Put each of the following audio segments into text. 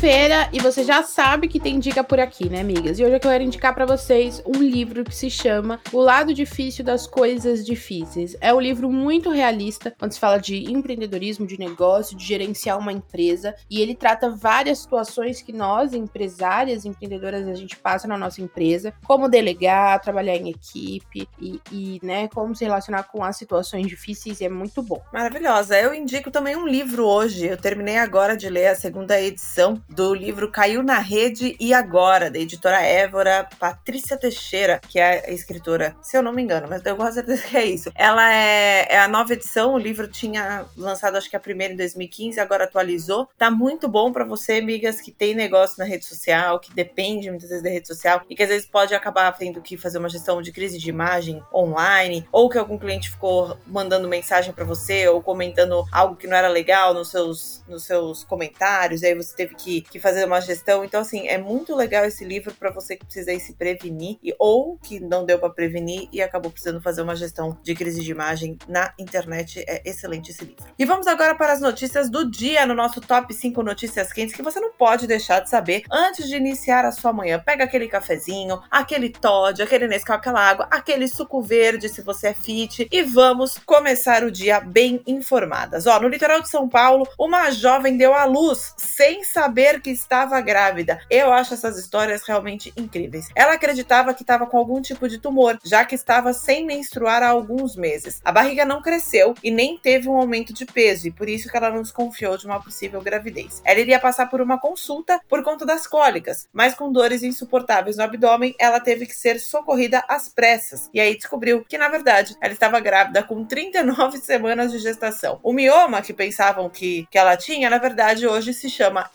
Terça-feira e você já sabe que tem dica por aqui, né, amigas? E hoje eu quero indicar para vocês um livro que se chama O Lado Difícil das Coisas Difíceis. É um livro muito realista, quando se fala de empreendedorismo, de negócio, de gerenciar uma empresa, e ele trata várias situações que nós, empresárias, empreendedoras, a gente passa na nossa empresa, como delegar, trabalhar em equipe e, e né, como se relacionar com as situações difíceis, é muito bom. Maravilhosa. Eu indico também um livro hoje. Eu terminei agora de ler a segunda edição do livro Caiu na Rede e Agora, da editora Évora, Patrícia Teixeira, que é a escritora, se eu não me engano, mas eu gosto certeza que é isso. Ela é, é, a nova edição, o livro tinha lançado acho que a primeira em 2015, agora atualizou. Tá muito bom para você, amigas, que tem negócio na rede social, que depende muitas vezes da rede social e que às vezes pode acabar tendo que fazer uma gestão de crise de imagem online, ou que algum cliente ficou mandando mensagem para você ou comentando algo que não era legal nos seus, nos seus comentários, aí você teve que, que fazer uma gestão. Então, assim, é muito legal esse livro para você que precisa se prevenir, e, ou que não deu para prevenir e acabou precisando fazer uma gestão de crise de imagem na internet. É excelente esse livro. E vamos agora para as notícias do dia no nosso top 5 notícias quentes que você não pode deixar de saber antes de iniciar a sua manhã. Pega aquele cafezinho, aquele Todd, aquele Nescau, aquela água, aquele suco verde se você é fit e vamos começar o dia bem informadas. Ó, no litoral de São Paulo, uma jovem deu à luz sem saber que estava grávida. Eu acho essas histórias realmente incríveis. Ela acreditava que estava com algum tipo de tumor, já que estava sem menstruar há alguns meses. A barriga não cresceu e nem teve um aumento de peso, e por isso que ela não desconfiou de uma possível gravidez. Ela iria passar por uma consulta por conta das cólicas, mas com dores insuportáveis no abdômen, ela teve que ser socorrida às pressas. E aí descobriu que, na verdade, ela estava grávida com 39 semanas de gestação. O mioma que pensavam que, que ela tinha, na verdade, hoje se chama chama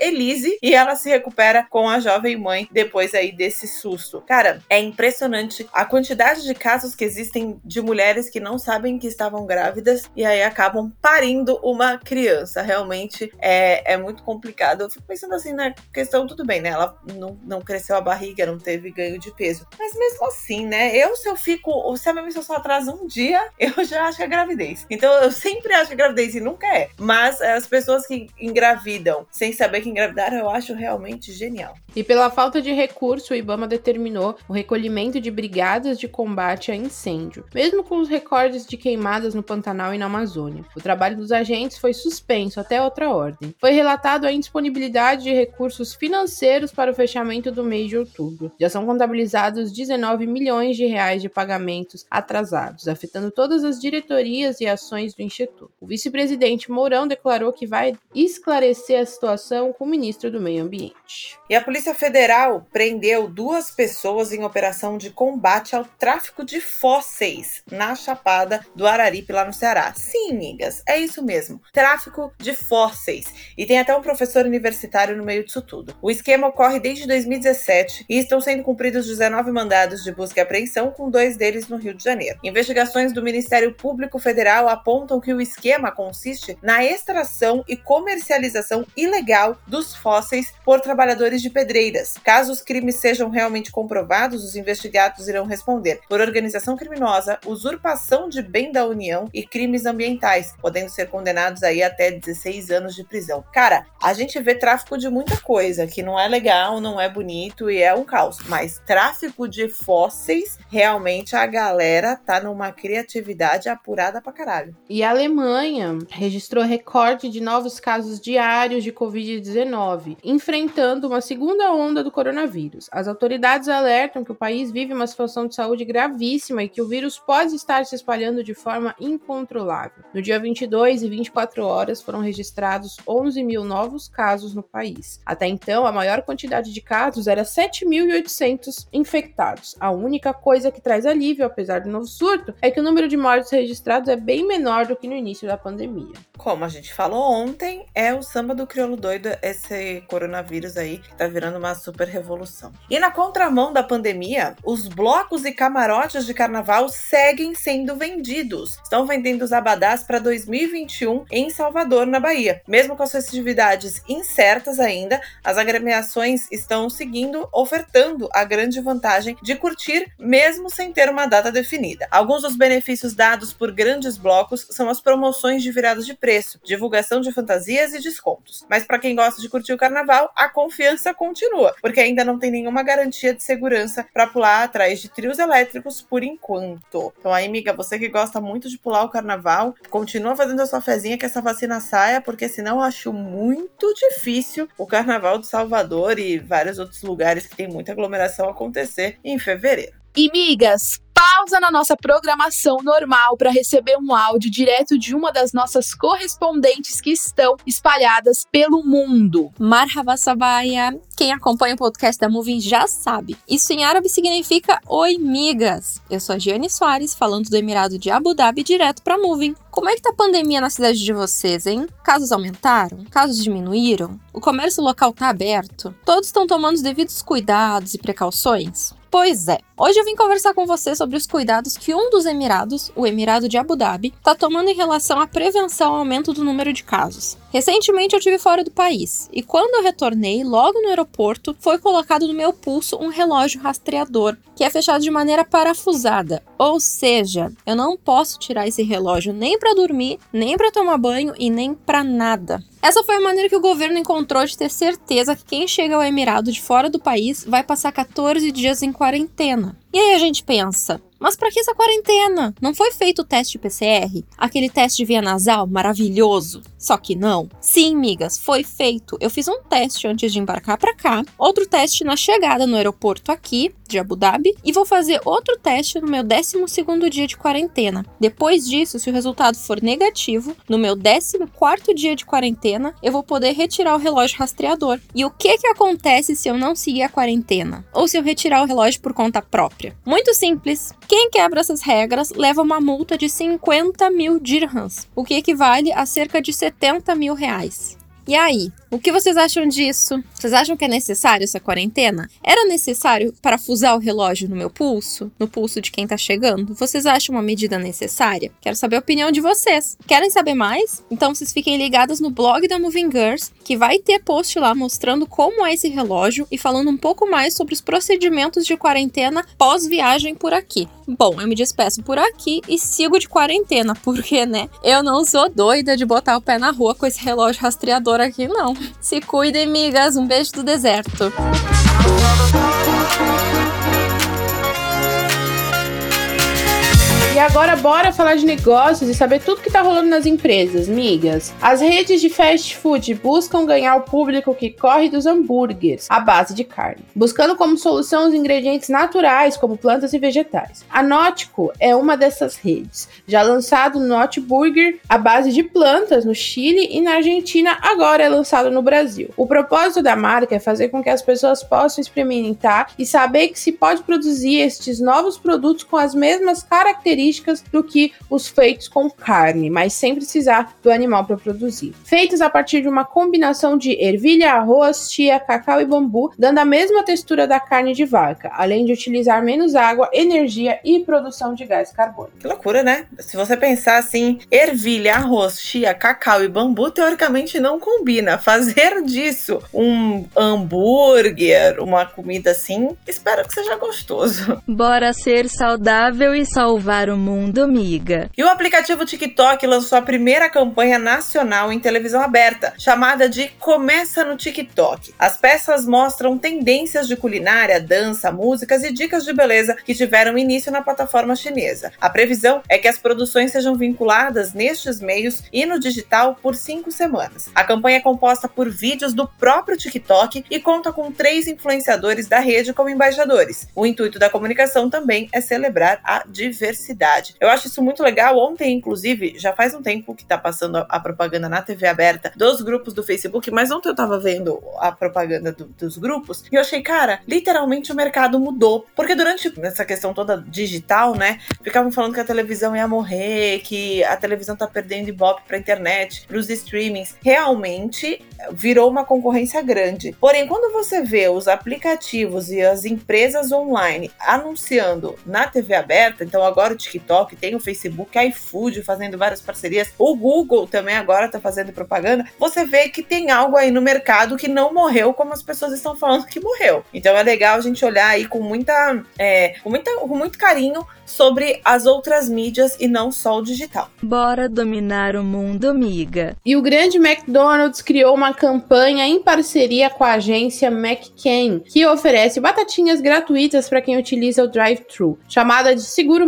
Elise e ela se recupera com a jovem mãe depois aí desse susto. Cara, é impressionante a quantidade de casos que existem de mulheres que não sabem que estavam grávidas e aí acabam parindo uma criança. Realmente é, é muito complicado. Eu fico pensando assim na questão, tudo bem, né? Ela não, não cresceu a barriga, não teve ganho de peso. Mas mesmo assim, né? Eu, se eu fico, se a minha menstruação atrasa um dia, eu já acho que é gravidez. Então eu sempre acho que é gravidez e nunca é. Mas as pessoas que engravidam sem saber que engravidaram eu acho realmente genial. E pela falta de recurso, o Ibama determinou o recolhimento de brigadas de combate a incêndio, mesmo com os recordes de queimadas no Pantanal e na Amazônia. O trabalho dos agentes foi suspenso até outra ordem. Foi relatado a indisponibilidade de recursos financeiros para o fechamento do mês de outubro. Já são contabilizados 19 milhões de reais de pagamentos atrasados, afetando todas as diretorias e ações do Instituto. O vice-presidente Mourão declarou que vai esclarecer a situação com o ministro do Meio Ambiente. E a Polícia Federal prendeu duas pessoas em operação de combate ao tráfico de fósseis na Chapada do Araripe, lá no Ceará. Sim, amigas, é isso mesmo. Tráfico de fósseis. E tem até um professor universitário no meio disso tudo. O esquema ocorre desde 2017 e estão sendo cumpridos 19 mandados de busca e apreensão, com dois deles no Rio de Janeiro. Investigações do Ministério Público Federal apontam que o esquema consiste na extração e comercialização ilegal dos fósseis fósseis por trabalhadores de pedreiras. Caso os crimes sejam realmente comprovados, os investigados irão responder por organização criminosa, usurpação de bem da União e crimes ambientais, podendo ser condenados aí até 16 anos de prisão. Cara, a gente vê tráfico de muita coisa que não é legal, não é bonito e é um caos, mas tráfico de fósseis, realmente a galera tá numa criatividade apurada pra caralho. E a Alemanha registrou recorde de novos casos diários de Covid-19 enfrentando uma segunda onda do coronavírus. As autoridades alertam que o país vive uma situação de saúde gravíssima e que o vírus pode estar se espalhando de forma incontrolável. No dia 22 e 24 horas foram registrados 11 mil novos casos no país. Até então, a maior quantidade de casos era 7.800 infectados. A única coisa que traz alívio, apesar do novo surto, é que o número de mortes registrados é bem menor do que no início da pandemia. Como a gente falou ontem, é o samba do crioulo doido esse coronavírus aí tá virando uma super revolução. E na contramão da pandemia, os blocos e camarotes de carnaval seguem sendo vendidos. Estão vendendo os abadás para 2021 em Salvador, na Bahia. Mesmo com as festividades incertas ainda, as agremiações estão seguindo ofertando a grande vantagem de curtir mesmo sem ter uma data definida. Alguns dos benefícios dados por grandes blocos são as promoções de viradas de preço, divulgação de fantasias e descontos. Mas para quem gosta de curtir o carnaval, a confiança continua, porque ainda não tem nenhuma garantia de segurança para pular atrás de trios elétricos por enquanto. Então aí, amiga, você que gosta muito de pular o carnaval, continua fazendo a sua fezinha que essa vacina saia, porque senão eu acho muito difícil o carnaval de Salvador e vários outros lugares que tem muita aglomeração acontecer em fevereiro. E migas, pausa na nossa programação normal para receber um áudio direto de uma das nossas correspondentes que estão espalhadas pelo mundo. Marhaba Sabaya. Quem acompanha o podcast da Moving já sabe. Isso em árabe significa Oi, migas. Eu sou a Giane Soares, falando do Emirado de Abu Dhabi direto para Moving. Como é que tá a pandemia na cidade de vocês, hein? Casos aumentaram? Casos diminuíram? O comércio local tá aberto? Todos estão tomando os devidos cuidados e precauções? Pois é, hoje eu vim conversar com você sobre os cuidados que um dos Emirados, o Emirado de Abu Dhabi, está tomando em relação à prevenção ao aumento do número de casos. Recentemente eu estive fora do país e quando eu retornei, logo no aeroporto, foi colocado no meu pulso um relógio rastreador, que é fechado de maneira parafusada. Ou seja, eu não posso tirar esse relógio nem para dormir, nem para tomar banho e nem para nada. Essa foi a maneira que o governo encontrou de ter certeza que quem chega ao Emirado de fora do país vai passar 14 dias em quarentena. E aí a gente pensa, mas para que essa quarentena? Não foi feito o teste PCR? Aquele teste de via nasal maravilhoso? Só que não. Sim, migas, foi feito. Eu fiz um teste antes de embarcar para cá, outro teste na chegada no aeroporto aqui de Abu Dhabi e vou fazer outro teste no meu 12 dia de quarentena. Depois disso, se o resultado for negativo, no meu 14 dia de quarentena, eu vou poder retirar o relógio rastreador. E o que que acontece se eu não seguir a quarentena? Ou se eu retirar o relógio por conta própria? Muito simples. Quem quebra essas regras leva uma multa de 50 mil dirhams, o que equivale a cerca de 70 mil reais. E aí, o que vocês acham disso? Vocês acham que é necessário essa quarentena? Era necessário parafusar o relógio no meu pulso? No pulso de quem tá chegando? Vocês acham uma medida necessária? Quero saber a opinião de vocês. Querem saber mais? Então vocês fiquem ligados no blog da Moving Girls, que vai ter post lá mostrando como é esse relógio e falando um pouco mais sobre os procedimentos de quarentena pós-viagem por aqui. Bom, eu me despeço por aqui e sigo de quarentena, porque, né, eu não sou doida de botar o pé na rua com esse relógio rastreador aqui, não. Se cuidem, migas. Um beijo do deserto. E agora bora falar de negócios e saber tudo que tá rolando nas empresas, migas. As redes de fast food buscam ganhar o público que corre dos hambúrgueres à base de carne, buscando como solução os ingredientes naturais, como plantas e vegetais. A Nótico é uma dessas redes, já lançado no Not Burger à base de plantas no Chile e na Argentina, agora é lançado no Brasil. O propósito da marca é fazer com que as pessoas possam experimentar e saber que se pode produzir estes novos produtos com as mesmas características características do que os feitos com carne, mas sem precisar do animal para produzir. Feitos a partir de uma combinação de ervilha, arroz, chia, cacau e bambu, dando a mesma textura da carne de vaca, além de utilizar menos água, energia e produção de gás carbônico. Que loucura, né? Se você pensar assim, ervilha, arroz, chia, cacau e bambu, teoricamente não combina. Fazer disso um hambúrguer, uma comida assim, espero que seja gostoso. Bora ser saudável e salvar o mundo, miga. E o aplicativo TikTok lançou a primeira campanha nacional em televisão aberta, chamada de Começa no TikTok. As peças mostram tendências de culinária, dança, músicas e dicas de beleza que tiveram início na plataforma chinesa. A previsão é que as produções sejam vinculadas nestes meios e no digital por cinco semanas. A campanha é composta por vídeos do próprio TikTok e conta com três influenciadores da rede como embaixadores. O intuito da comunicação também é celebrar a diversidade. Eu acho isso muito legal. Ontem, inclusive, já faz um tempo que está passando a, propaganda na TV aberta dos grupos do Facebook, mas ontem eu estava vendo a propaganda do, dos grupos e eu achei, cara, literalmente o mercado mudou. Porque durante essa questão toda digital, né, ficavam falando que a televisão ia morrer, que a televisão tá perdendo ibope pra internet, pros streamings. Realmente virou uma concorrência grande. Porém, quando você vê os aplicativos e as empresas online anunciando na TV aberta, então agora o TikTok, tem o Facebook, iFood fazendo várias parcerias, o Google também agora tá fazendo propaganda, você vê que tem algo aí no mercado que não morreu como as pessoas estão falando que morreu. Então é legal a gente olhar aí com muita, é, com muita, com muito carinho sobre as outras mídias e não só o digital. Bora dominar o mundo, amiga. E o grande McDonald's criou uma campanha em parceria com a agência McCain, que oferece batatinhas gratuitas para quem utiliza o drive-thru, chamada de Seguro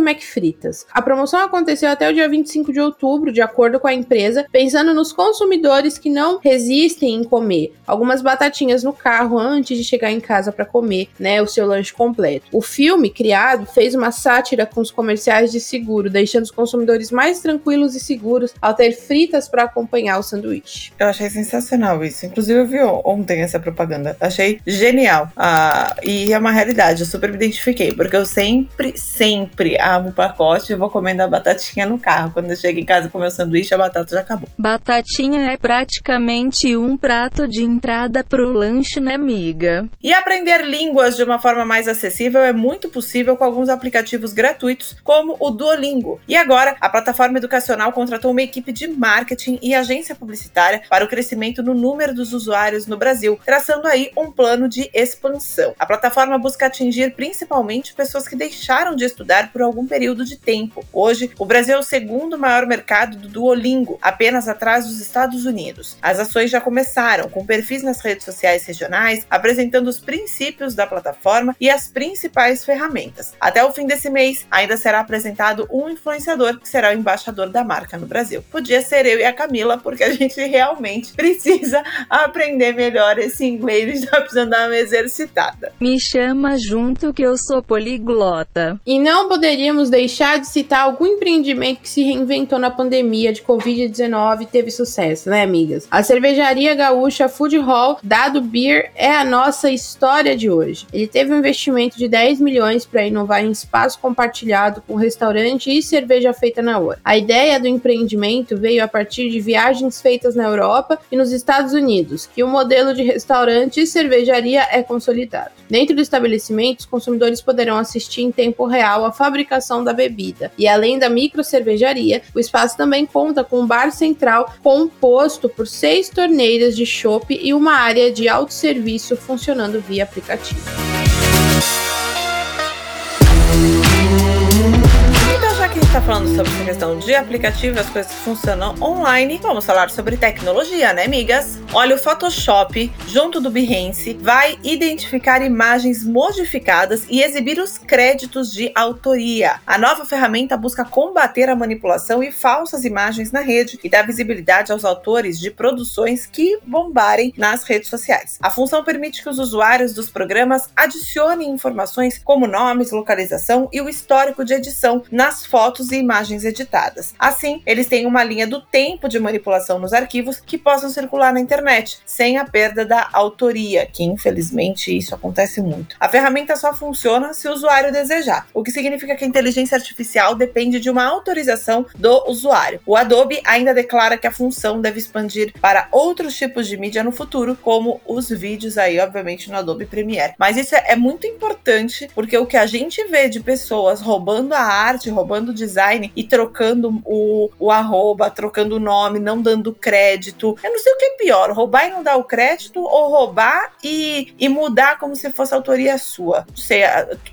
McFritas. A promoção aconteceu até o dia 25 de outubro, de acordo com a empresa, pensando nos consumidores que não resistem em comer algumas batatinhas no carro antes de chegar em casa para comer, né, o seu lanche completo. O filme criado fez uma sátira com os comerciais de seguro, deixando os consumidores mais tranquilos e seguros ao ter fritas para acompanhar o sanduíche. Eu achei sensacional isso. Inclusive, eu vi ontem essa propaganda. Achei genial. Ah, e é uma realidade. Eu super me identifiquei, porque eu sempre, sempre amo pacote e vou comendo a batatinha no carro. Quando eu chego em casa com meu sanduíche, a batata já acabou. Batatinha é praticamente um prato de entrada pro lanche, né, amiga? E aprender línguas de uma forma mais acessível é muito possível com alguns aplicativos gratuitos gratuitos, como o Duolingo. E agora, a plataforma educacional contratou uma equipe de marketing e agência publicitária para o crescimento no número dos usuários no Brasil, traçando aí um plano de expansão. A plataforma busca atingir principalmente pessoas que deixaram de estudar por algum período de tempo. Hoje, o Brasil é o segundo maior mercado do Duolingo, apenas atrás dos Estados Unidos. As ações já começaram, com perfis nas redes sociais regionais, apresentando os princípios da plataforma e as principais ferramentas. Até o fim desse mês, ainda será apresentado um influenciador que será o embaixador da marca no Brasil. Podia ser eu e a Camila, porque a gente realmente precisa aprender melhor esse inglês, e está precisando dar uma exercitada. Me chama junto que eu sou poliglota. E não poderíamos deixar de citar algum empreendimento que se reinventou na pandemia de Covid-19 e teve sucesso, né, amigas? A cervejaria gaúcha Food Hall, dado Beer, é a nossa história de hoje. Ele teve um investimento de 10 milhões para inovar em espaço compartilhado compartilhado com restaurante e cerveja feita na hora. A ideia do empreendimento veio a partir de viagens feitas na Europa e nos Estados Unidos, que o modelo de restaurante e cervejaria é consolidado. Dentro do estabelecimento, os consumidores poderão assistir em tempo real a fabricação da bebida. E além da micro cervejaria, o espaço também conta com um bar central composto por seis torneiras de chopp e uma área de autosserviço funcionando via aplicativo. Está falando sobre essa questão de aplicativo, as coisas que funcionam online, vamos falar sobre tecnologia, né, amigas? Olha, o Photoshop, junto do Behance, vai identificar imagens modificadas e exibir os créditos de autoria. A nova ferramenta busca combater a manipulação e falsas imagens na rede e dar visibilidade aos autores de produções que bombarem nas redes sociais. A função permite que os usuários dos programas adicionem informações como nomes, localização e o histórico de edição nas fotos fotos e imagens editadas. Assim, eles têm uma linha do tempo de manipulação nos arquivos que possam circular na internet, sem a perda da autoria, que infelizmente isso acontece muito. A ferramenta só funciona se o usuário desejar, o que significa que a inteligência artificial depende de uma autorização do usuário. O Adobe ainda declara que a função deve expandir para outros tipos de mídia no futuro, como os vídeos aí, obviamente, no Adobe Premiere. Mas isso é muito importante porque o que a gente vê de pessoas roubando a arte, roubando o design e trocando o, o arroba, trocando o nome, não dando crédito. Eu não sei o que é pior, roubar e não dar o crédito ou roubar e, e mudar como se fosse autoria sua. Não sei,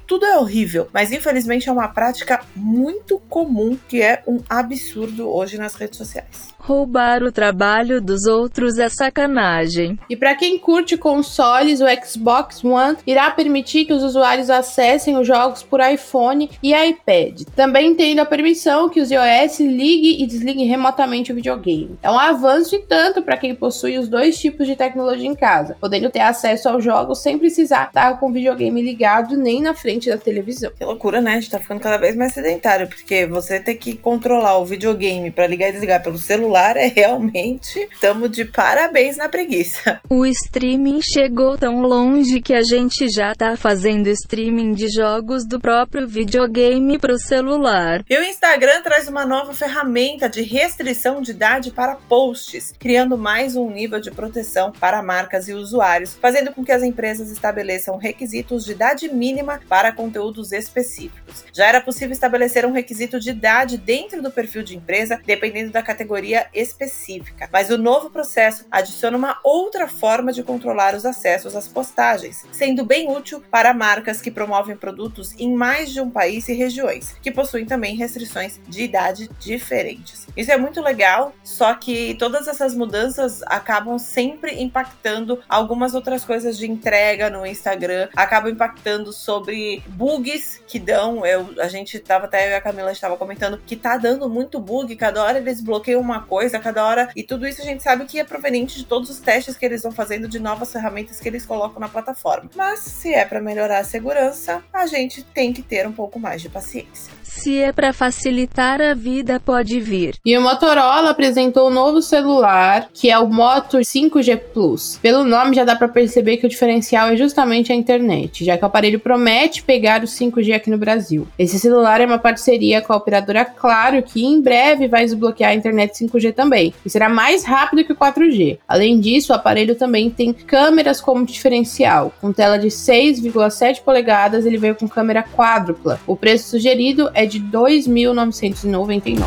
tudo é horrível, mas infelizmente é uma prática muito comum que é um absurdo hoje nas redes sociais. Roubar o trabalho dos outros é sacanagem. E para quem curte consoles, o Xbox One irá permitir que os usuários acessem os jogos por iPhone e iPad. Também tendo a permissão que os iOS ligue e desligue remotamente o videogame. É um avanço e tanto para quem possui os dois tipos de tecnologia em casa, podendo ter acesso aos jogos sem precisar estar com o videogame ligado nem na frente da televisão. Que loucura, né? A gente tá ficando cada vez mais sedentário, porque você ter que controlar o videogame para ligar e desligar pelo celular celular é realmente. Estamos de parabéns na preguiça. O streaming chegou tão longe que a gente já tá fazendo streaming de jogos do próprio videogame pro celular. E o Instagram traz uma nova ferramenta de restrição de idade para posts, criando mais um nível de proteção para marcas e usuários, fazendo com que as empresas estabeleçam requisitos de idade mínima para conteúdos específicos. Já era possível estabelecer um requisito de idade dentro do perfil de empresa, dependendo da categoria específica, mas o novo processo adiciona uma outra forma de controlar os acessos às postagens, sendo bem útil para marcas que promovem produtos em mais de um país e regiões, que possuem também restrições de idade diferentes. Isso é muito legal, só que todas essas mudanças acabam sempre impactando algumas outras coisas de entrega no Instagram, acabam impactando sobre bugs que dão. Eu, a gente tava até eu e a Camila estava comentando que tá dando muito bug, cada hora eles bloqueiam uma coisa coisa a cada hora. E tudo isso a gente sabe que é proveniente de todos os testes que eles vão fazendo de novas ferramentas que eles colocam na plataforma. Mas se é para melhorar a segurança, a gente tem que ter um pouco mais de paciência. Se é para facilitar a vida, pode vir. E o Motorola apresentou um novo celular, que é o Moto 5G Plus. Pelo nome já dá para perceber que o diferencial é justamente a internet, já que o aparelho promete pegar o 5G aqui no Brasil. Esse celular é uma parceria com a operadora Claro, que em breve vai desbloquear a internet 5G 5G também, e será mais rápido que o 4G. Além disso, o aparelho também tem câmeras como diferencial. Com tela de 6,7 polegadas, ele veio com câmera quádrupla. O preço sugerido é de R$ 2.999.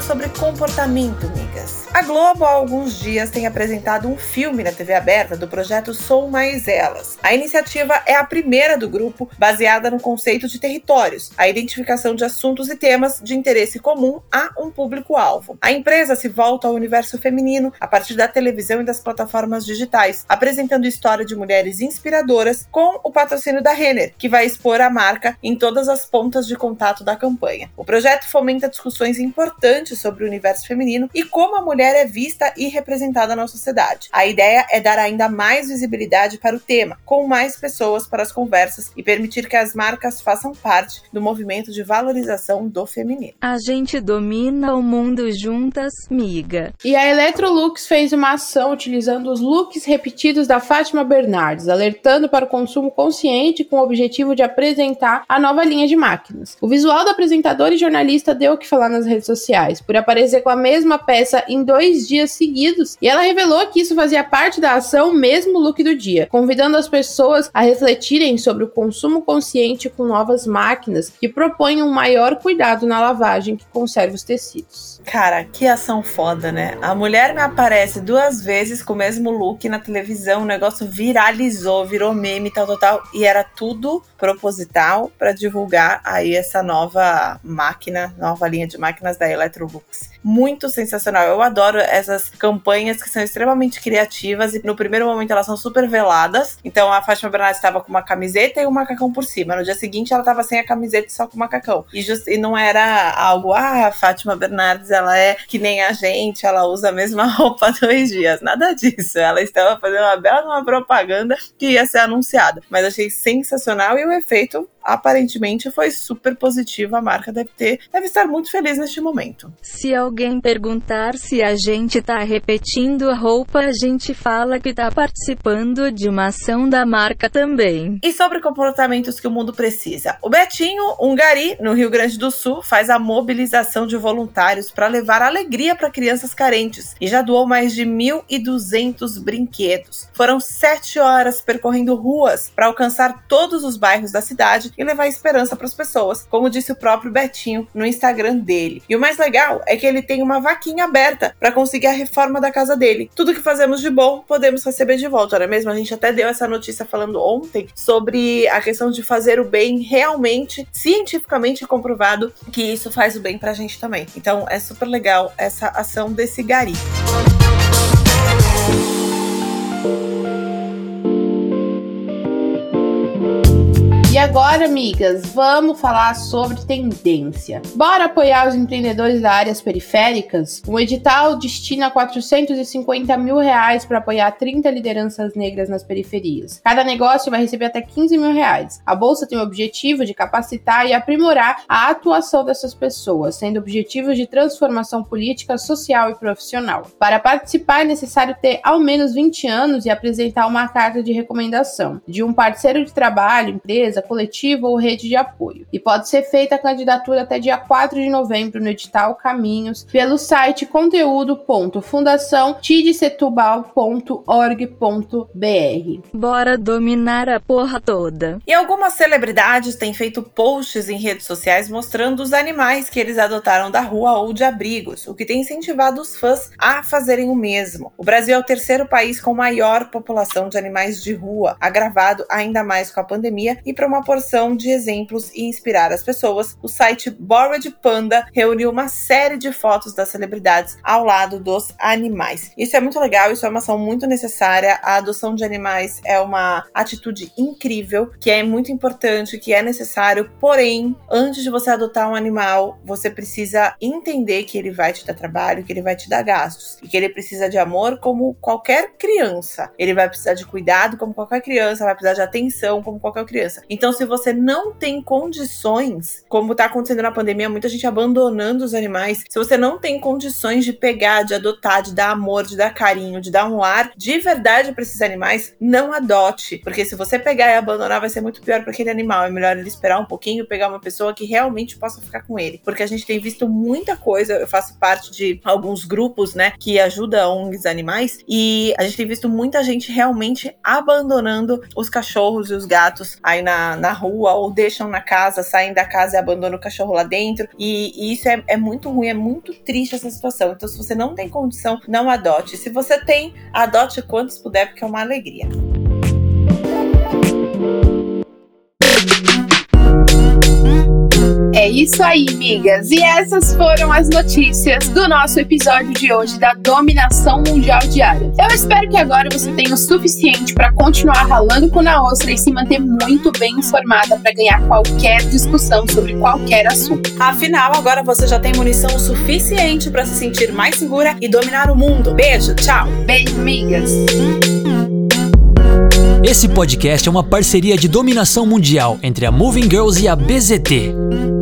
sobre comportamento, A Globo há alguns dias tem apresentado um filme na TV aberta do projeto Sou Mais Elas. A iniciativa é a primeira do grupo, baseada no conceito de territórios, a identificação de assuntos e temas de interesse comum a um público-alvo. A empresa se volta ao universo feminino a partir da televisão e das plataformas digitais, apresentando história de mulheres inspiradoras com o patrocínio da Renner, que vai expor a marca em todas as pontas de contato da campanha. O projeto fomenta discussões importantes sobre o universo feminino e como a mulher mulher é vista e representada na sociedade. A ideia é dar ainda mais visibilidade para o tema, com mais pessoas para as conversas e permitir que as marcas façam parte do movimento de valorização do feminino. A gente domina o mundo juntas, miga. E a Electrolux fez uma ação utilizando os looks repetidos da Fátima Bernardes, alertando para o consumo consciente com o objetivo de apresentar a nova linha de máquinas. O visual do apresentador e jornalista deu o que falar nas redes sociais, por aparecer com a mesma peça em dois dias seguidos. E ela revelou que isso fazia parte da ação mesmo look do dia, convidando as pessoas a refletirem sobre o consumo consciente com novas máquinas que propõem um maior cuidado na lavagem que conserva os tecidos. Cara, que ação foda, né? A mulher me aparece duas vezes com o mesmo look na televisão, o negócio viralizou, virou meme, tal, tal, tal, e era tudo proposital para divulgar aí essa nova máquina, nova linha de máquinas da Electrolux. Muito sensacional. Eu adoro essas campanhas que são extremamente criativas e no primeiro momento elas são super veladas. Então a Fátima Bernardes estava com uma camiseta e um macacão por cima. No dia seguinte ela estava sem a camiseta e só com o macacão. E, just, e não era algo, ah, a Fátima Bernardes ela é que nem a gente, ela usa a mesma roupa dois dias. Nada disso. Ela estava fazendo uma bela uma propaganda que ia ser anunciada. Mas achei sensacional e o efeito aparentemente foi super positivo. A marca deve ter, deve estar muito feliz neste momento. Se alguém perguntar se a gente tá repetindo a roupa, a gente fala que tá participando de uma ação da marca também. E sobre comportamentos que o mundo precisa. O Betinho, um gari, no Rio Grande do Sul, faz a mobilização de voluntários para levar alegria para crianças carentes e já doou mais de 1.200 brinquedos. Foram sete horas percorrendo ruas para alcançar todos os bairros da cidade e levar esperança para as pessoas, como disse o próprio Betinho no Instagram dele. E o mais legal é que ele tem uma vaquinha aberta para conseguir a reforma da casa dele. Tudo que fazemos de bom podemos receber de volta, não é mesmo? A gente até deu essa notícia falando ontem sobre a questão de fazer o bem realmente, cientificamente comprovado que isso faz o bem pra gente também. Então é super legal essa ação desse gari. E agora, amigas, vamos falar sobre tendência. Bora apoiar os empreendedores da áreas periféricas? Um edital destina 450 mil reais para apoiar 30 lideranças negras nas periferias. Cada negócio vai receber até 15 mil reais. A bolsa tem o objetivo de capacitar e aprimorar a atuação dessas pessoas, sendo objetivos de transformação política, social e profissional. Para participar é necessário ter ao menos 20 anos e apresentar uma carta de recomendação de um parceiro de trabalho, empresa, coletiva ou rede de apoio. E pode ser feita a candidatura até dia 4 de novembro no edital Caminhos pelo site conteúdo.fundaçãotidsetubal.org.br. Bora dominar a porra toda. E algumas celebridades têm feito posts em redes sociais mostrando os animais que eles adotaram da rua ou de abrigos, o que tem incentivado os fãs a fazerem o mesmo. O Brasil é o terceiro país com maior população de animais de rua, agravado ainda mais com a pandemia e para uma porção de exemplos e inspirar as pessoas, o site Borrowed Panda reuniu uma série de fotos das celebridades ao lado dos animais. Isso é muito legal, isso é uma ação muito necessária. A adoção de animais é uma atitude incrível, que é muito importante, que é necessário, porém, antes de você adotar um animal, você precisa entender que ele vai te dar trabalho, que ele vai te dar gastos e que ele precisa de amor como qualquer criança. Ele vai precisar de cuidado como qualquer criança, vai precisar de atenção como qualquer criança. Então, se você não tem condições, como está acontecendo na pandemia, muita gente abandonando os animais, se você não tem condições de pegar, de adotar, de dar amor, de dar carinho, de dar um lar de verdade para esses animais, não adote. Porque se você pegar e abandonar, vai ser muito pior para aquele animal. É melhor ele esperar um pouquinho, pegar uma pessoa que realmente possa ficar com ele. Porque a gente tem visto muita coisa. Eu faço parte de alguns grupos, né, que ajudam ONGs animais, e a gente tem visto muita gente realmente abandonando os cachorros e os gatos aí na na, rua ou deixam na casa, saem da casa e abandonam o cachorro lá dentro. E, e isso é, é muito ruim, é muito triste essa situação. Então, se você não tem condição, não adote. Se você tem, adote quantos puder, porque é uma alegria. É isso aí, migas. E essas foram as notícias do nosso episódio de hoje da dominação mundial diária. Eu espero que agora você tenha o suficiente para continuar ralando com na ostra e se manter muito bem informada para ganhar qualquer discussão sobre qualquer assunto. Afinal, agora você já tem munição o suficiente para se sentir mais segura e dominar o mundo. Beijo, tchau. Beijo, migas. Esse podcast é uma parceria de dominação mundial entre a Moving Girls e a BZT.